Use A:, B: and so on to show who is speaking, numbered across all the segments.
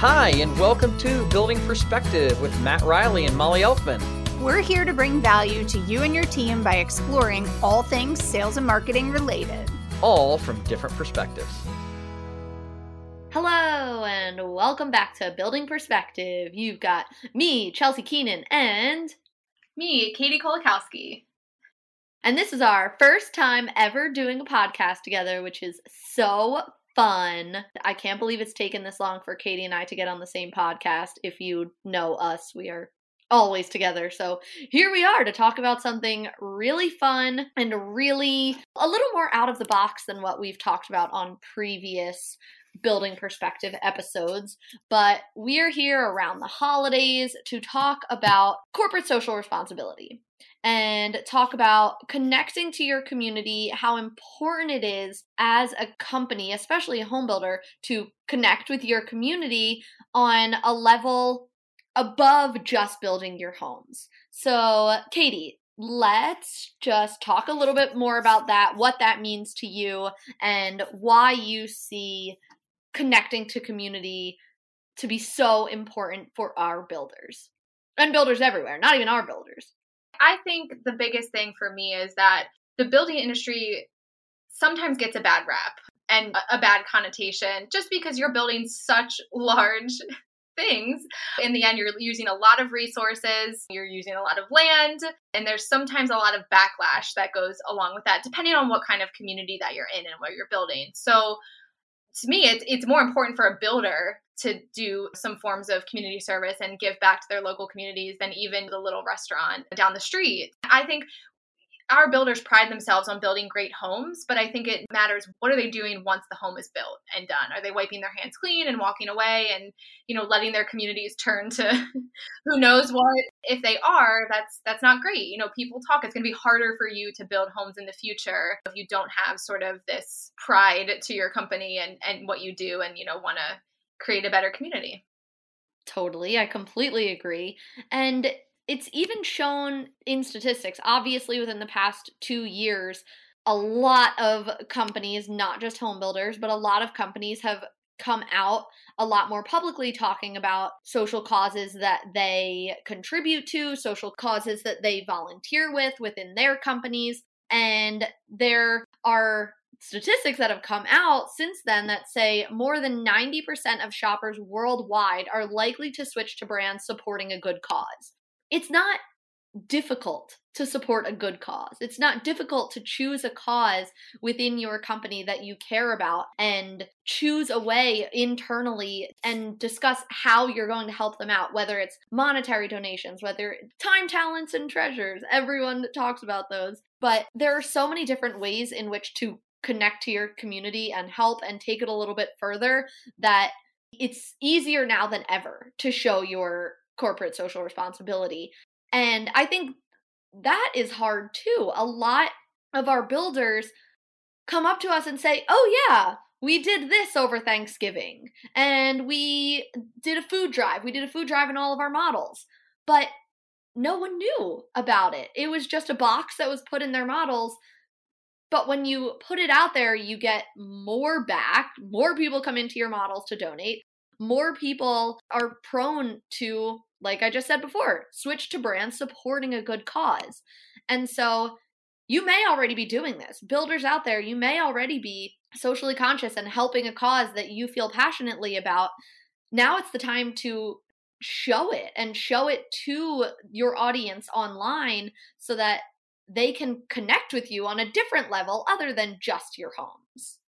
A: Hi, and welcome to Building Perspective with Matt Riley and Molly Elfman.
B: We're here to bring value to you and your team by exploring all things sales and marketing related,
A: all from different perspectives.
C: Hello, and welcome back to Building Perspective. You've got me, Chelsea Keenan, and
D: me, Katie Kolakowski.
C: And this is our first time ever doing a podcast together, which is so fun. I can't believe it's taken this long for Katie and I to get on the same podcast. If you know us, we are always together. So here we are to talk about something really fun and really a little more out of the box than what we've talked about on previous building perspective episodes, but we are here around the holidays to talk about corporate social responsibility and talk about connecting to your community, how important it is as a company, especially a home builder, to connect with your community on a level above just building your homes. So, Katie, let's just talk a little bit more about that, what that means to you, and why you see connecting to community to be so important for our builders and builders everywhere, not even our builders.
D: I think the biggest thing for me is that the building industry sometimes gets a bad rap and a bad connotation just because you're building such large things. In the end, you're using a lot of resources, you're using a lot of land, and there's sometimes a lot of backlash that goes along with that, depending on what kind of community that you're in and what you're building. So, to me, it's, it's more important for a builder to do some forms of community service and give back to their local communities than even the little restaurant down the street. I think our builders pride themselves on building great homes, but I think it matters what are they doing once the home is built and done? Are they wiping their hands clean and walking away and, you know, letting their communities turn to who knows what? If they are, that's that's not great. You know, people talk it's going to be harder for you to build homes in the future if you don't have sort of this pride to your company and and what you do and, you know, want to create a better community.
C: Totally. I completely agree. And it's even shown in statistics. Obviously, within the past two years, a lot of companies, not just home builders, but a lot of companies have come out a lot more publicly talking about social causes that they contribute to, social causes that they volunteer with within their companies. And there are statistics that have come out since then that say more than 90% of shoppers worldwide are likely to switch to brands supporting a good cause it's not difficult to support a good cause. It's not difficult to choose a cause within your company that you care about and choose a way internally and discuss how you're going to help them out, whether it's monetary donations, whether time, talents, and treasures. Everyone talks about those. But there are so many different ways in which to connect to your community and help and take it a little bit further that it's easier now than ever to show your corporate social responsibility. And I think that is hard too. A lot of our builders come up to us and say, oh, yeah, we did this over Thanksgiving and we did a food drive. We did a food drive in all of our models. But no one knew about it. It was just a box that was put in their models. But when you put it out there, you get more back. More people come into your models to donate. More people are prone to like I just said before, switch to brands supporting a good cause. And so you may already be doing this. Builders out there, you may already be socially conscious and helping a cause that you feel passionately about. Now it's the time to show it and show it to your audience online so that they can connect with you on a different level other than just your homes.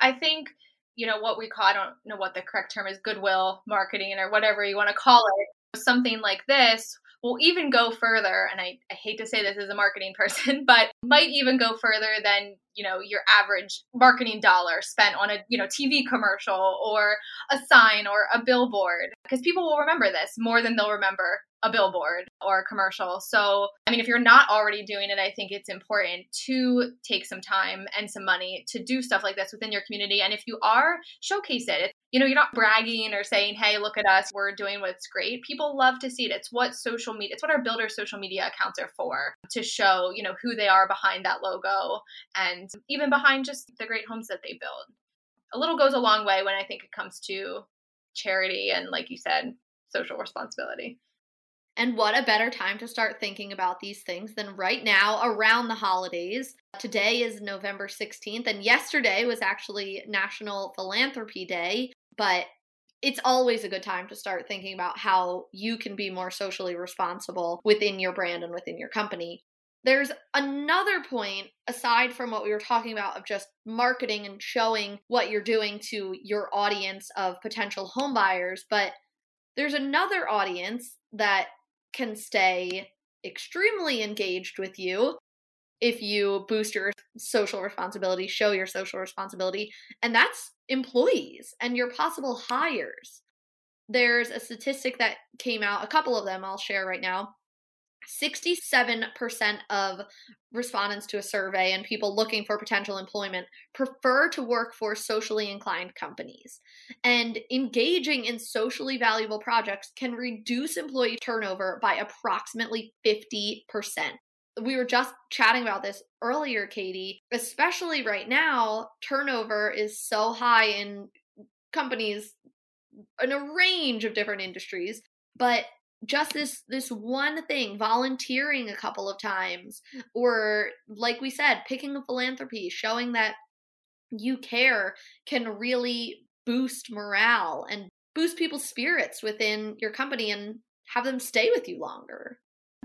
D: I think you know what we call i don't know what the correct term is goodwill marketing or whatever you want to call it something like this will even go further and I, I hate to say this as a marketing person but might even go further than you know your average marketing dollar spent on a you know tv commercial or a sign or a billboard. Because people will remember this more than they'll remember a billboard or a commercial so i mean if you're not already doing it i think it's important to take some time and some money to do stuff like this within your community and if you are showcase it you know, you're not bragging or saying, hey, look at us, we're doing what's great. People love to see it. It's what social media, it's what our builder social media accounts are for to show, you know, who they are behind that logo and even behind just the great homes that they build. A little goes a long way when I think it comes to charity and like you said social responsibility
C: and what a better time to start thinking about these things than right now around the holidays. Today is November 16th, and yesterday was actually National Philanthropy Day, but it's always a good time to start thinking about how you can be more socially responsible within your brand and within your company. There's another point aside from what we were talking about of just marketing and showing what you're doing to your audience of potential homebuyers, but there's another audience that can stay extremely engaged with you if you boost your social responsibility, show your social responsibility, and that's employees and your possible hires. There's a statistic that came out, a couple of them I'll share right now. 67% of respondents to a survey and people looking for potential employment prefer to work for socially inclined companies. And engaging in socially valuable projects can reduce employee turnover by approximately 50%. We were just chatting about this earlier, Katie. Especially right now, turnover is so high in companies in a range of different industries. But just this this one thing volunteering a couple of times or like we said picking a philanthropy showing that you care can really boost morale and boost people's spirits within your company and have them stay with you longer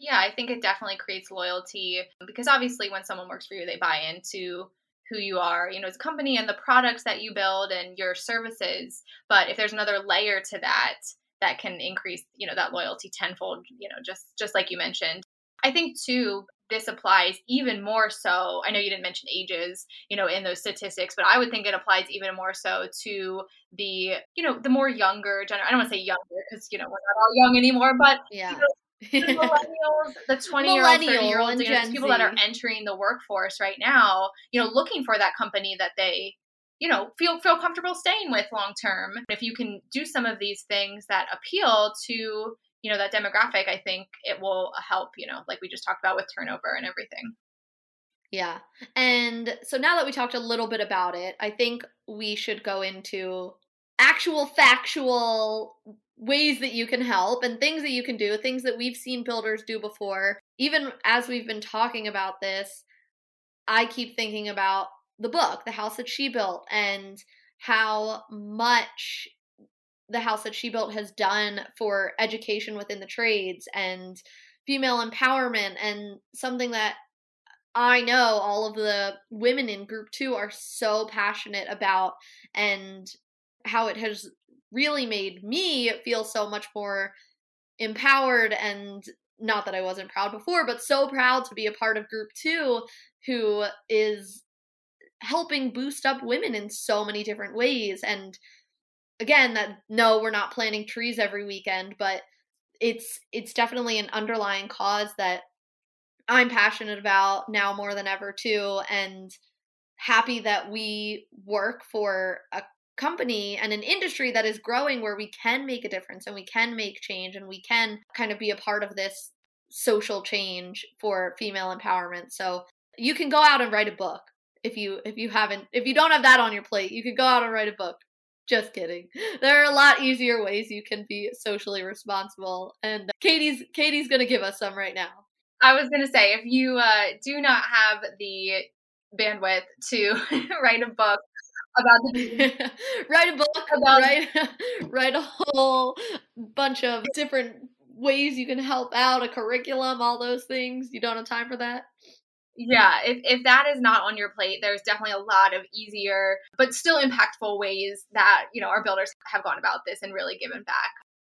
D: yeah i think it definitely creates loyalty because obviously when someone works for you they buy into who you are, you know, as a company and the products that you build and your services. But if there's another layer to that, that can increase you know that loyalty tenfold you know just just like you mentioned. I think too this applies even more so i know you didn't mention ages you know in those statistics but i would think it applies even more so to the you know the more younger generation i don't want to say younger because you know we're not all young anymore but
C: yeah.
D: you know, the millennials, the 20 year old, 30 year olds, know, people that are entering the workforce right now, you know, looking for that company that they you know feel feel comfortable staying with long term. If you can do some of these things that appeal to you know that demographic i think it will help you know like we just talked about with turnover and everything.
C: Yeah. And so now that we talked a little bit about it i think we should go into actual factual ways that you can help and things that you can do things that we've seen builders do before. Even as we've been talking about this i keep thinking about the book, The House That She Built, and how much the house that she built has done for education within the trades and female empowerment and something that I know all of the women in group 2 are so passionate about and how it has really made me feel so much more empowered and not that I wasn't proud before but so proud to be a part of group 2 who is helping boost up women in so many different ways and again that no we're not planting trees every weekend but it's it's definitely an underlying cause that I'm passionate about now more than ever too and happy that we work for a company and an industry that is growing where we can make a difference and we can make change and we can kind of be a part of this social change for female empowerment. So you can go out and write a book if you if you haven't if you don't have that on your plate, you could go out and write a book. Just kidding. There are a lot easier ways you can be socially responsible, and Katie's Katie's gonna give us some right now.
D: I was gonna say if you uh, do not have the bandwidth to write a book about
C: the write a book about write write a whole bunch of different ways you can help out a curriculum all those things you don't have time for that
D: yeah, if, if that is not on your plate, there's definitely a lot of easier but still impactful ways that, you know, our builders have gone about this and really given back.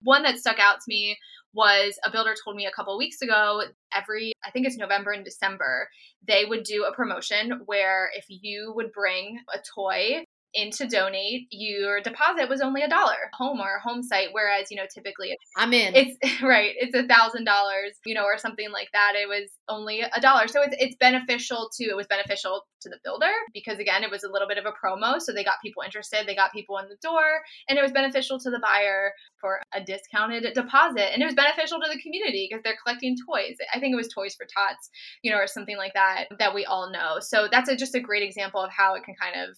D: One that stuck out to me was a builder told me a couple weeks ago every I think it's November and December they would do a promotion where if you would bring a toy in to donate, your deposit was only a dollar home or home site. Whereas, you know, typically it's,
C: I'm in.
D: It's right. It's a thousand dollars, you know, or something like that. It was only a dollar. So it's, it's beneficial to, it was beneficial to the builder because again, it was a little bit of a promo. So they got people interested. They got people in the door and it was beneficial to the buyer for a discounted deposit. And it was beneficial to the community because they're collecting toys. I think it was Toys for Tots, you know, or something like that, that we all know. So that's a, just a great example of how it can kind of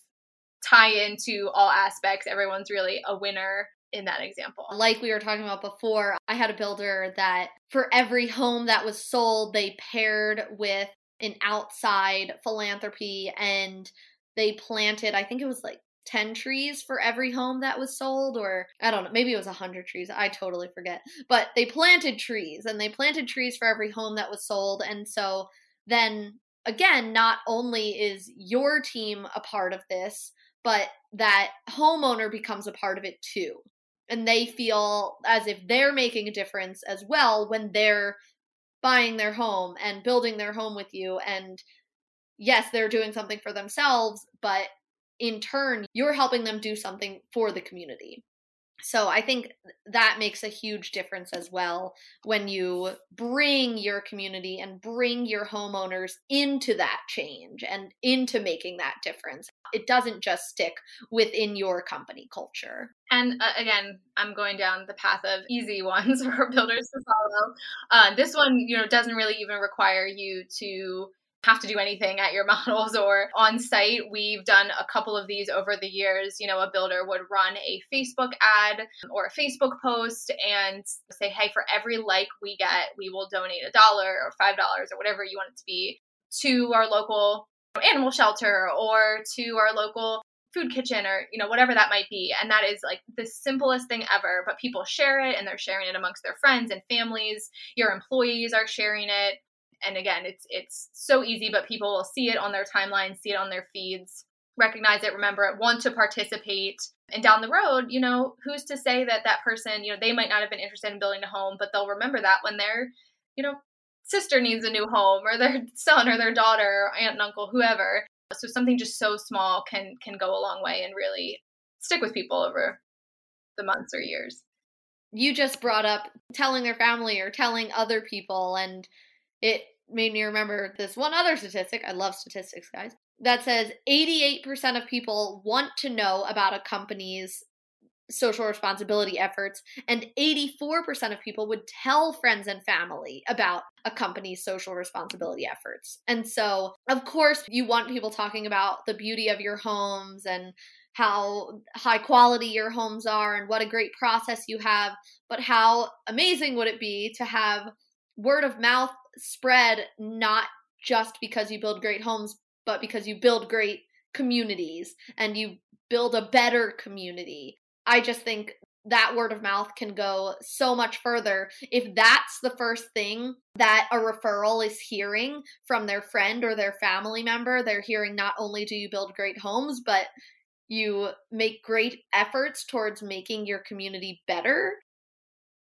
D: tie into all aspects. Everyone's really a winner in that example.
C: Like we were talking about before, I had a builder that for every home that was sold, they paired with an outside philanthropy and they planted, I think it was like 10 trees for every home that was sold or i don't know maybe it was 100 trees i totally forget but they planted trees and they planted trees for every home that was sold and so then again not only is your team a part of this but that homeowner becomes a part of it too and they feel as if they're making a difference as well when they're buying their home and building their home with you and yes they're doing something for themselves but in turn, you're helping them do something for the community. So I think that makes a huge difference as well when you bring your community and bring your homeowners into that change and into making that difference. It doesn't just stick within your company culture.
D: And uh, again, I'm going down the path of easy ones for builders to follow. Uh, this one, you know, doesn't really even require you to have to do anything at your models or on site. We've done a couple of these over the years. You know, a builder would run a Facebook ad or a Facebook post and say, hey, for every like we get, we will donate a dollar or $5 or whatever you want it to be to our local animal shelter or to our local food kitchen or you know whatever that might be and that is like the simplest thing ever but people share it and they're sharing it amongst their friends and families your employees are sharing it and again it's it's so easy but people will see it on their timeline see it on their feeds recognize it remember it want to participate. And down the road you know who's to say that that person you know they might not have been interested in building a home but they'll remember that when their you know sister needs a new home or their son or their daughter or aunt and uncle whoever. So something just so small can can go a long way and really stick with people over the months or years.
C: You just brought up telling their family or telling other people and it made me remember this one other statistic. I love statistics, guys. That says 88% of people want to know about a company's social responsibility efforts, and 84% of people would tell friends and family about a company's social responsibility efforts. And so, of course, you want people talking about the beauty of your homes and how high quality your homes are and what a great process you have, but how amazing would it be to have word of mouth spread not just because you build great homes, but because you build great communities and you build a better community. I just think that word of mouth can go so much further if that's the first thing that a referral is hearing from their friend or their family member. They're hearing not only do you build great homes, but you make great efforts towards making your community better.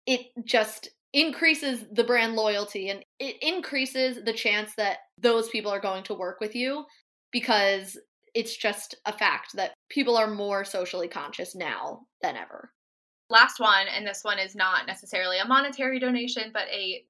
C: It just increases the brand loyalty and it increases the chance that those people are going to work with you because it's just a fact that people are more socially conscious now than ever.
D: Last one, and this one is not necessarily a monetary donation, but a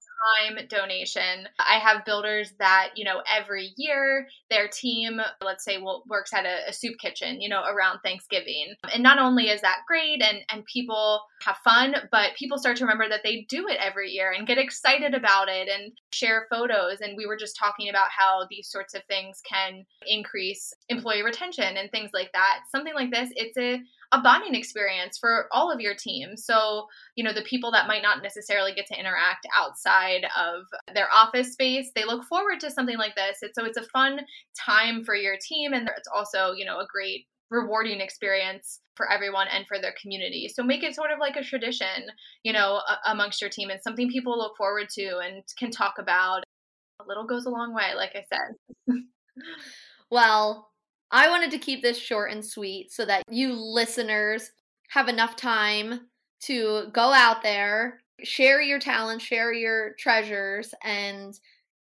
D: time donation. I have builders that, you know, every year their team, let's say, will, works at a, a soup kitchen, you know, around Thanksgiving. And not only is that great and, and people have fun, but people start to remember that they do it every year and get excited about it and share photos. And we were just talking about how these sorts of things can increase employee retention and things like that. Something like this, it's a a bonding experience for all of your team. So, you know, the people that might not necessarily get to interact outside of their office space, they look forward to something like this. So it's a fun time for your team and it's also, you know, a great rewarding experience for everyone and for their community. So make it sort of like a tradition, you know, amongst your team and something people look forward to and can talk about. A little goes a long way, like I said.
C: well, I wanted to keep this short and sweet so that you listeners have enough time to go out there, share your talents, share your treasures, and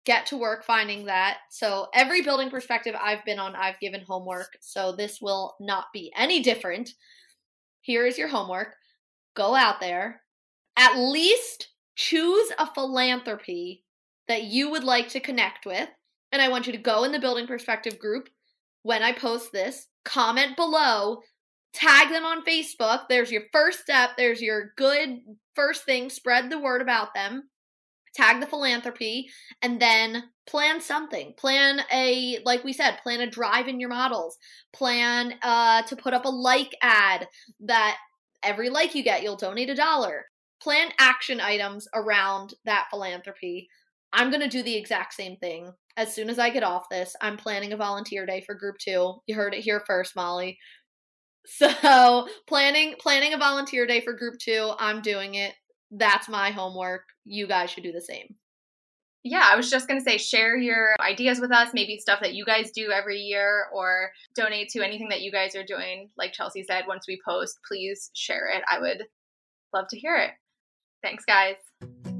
C: get to work finding that. So, every building perspective I've been on, I've given homework. So, this will not be any different. Here is your homework go out there, at least choose a philanthropy that you would like to connect with. And I want you to go in the building perspective group when I post this. Comment below, tag them on Facebook. There's your first step. There's your good first thing. Spread the word about them. Tag the philanthropy and then plan something. Plan a, like we said, plan a drive in your models. Plan uh, to put up a like ad that every like you get, you'll donate a dollar. Plan action items around that philanthropy. I'm going to do the exact same thing. As soon as I get off this, I'm planning a volunteer day for group 2. You heard it here first, Molly. So, planning planning a volunteer day for group 2, I'm doing it. That's my homework. You guys should do the same.
D: Yeah, I was just going to say share your ideas with us, maybe stuff that you guys do every year or donate to anything that you guys are doing. Like Chelsea said, once we post, please share it. I would love to hear it. Thanks, guys.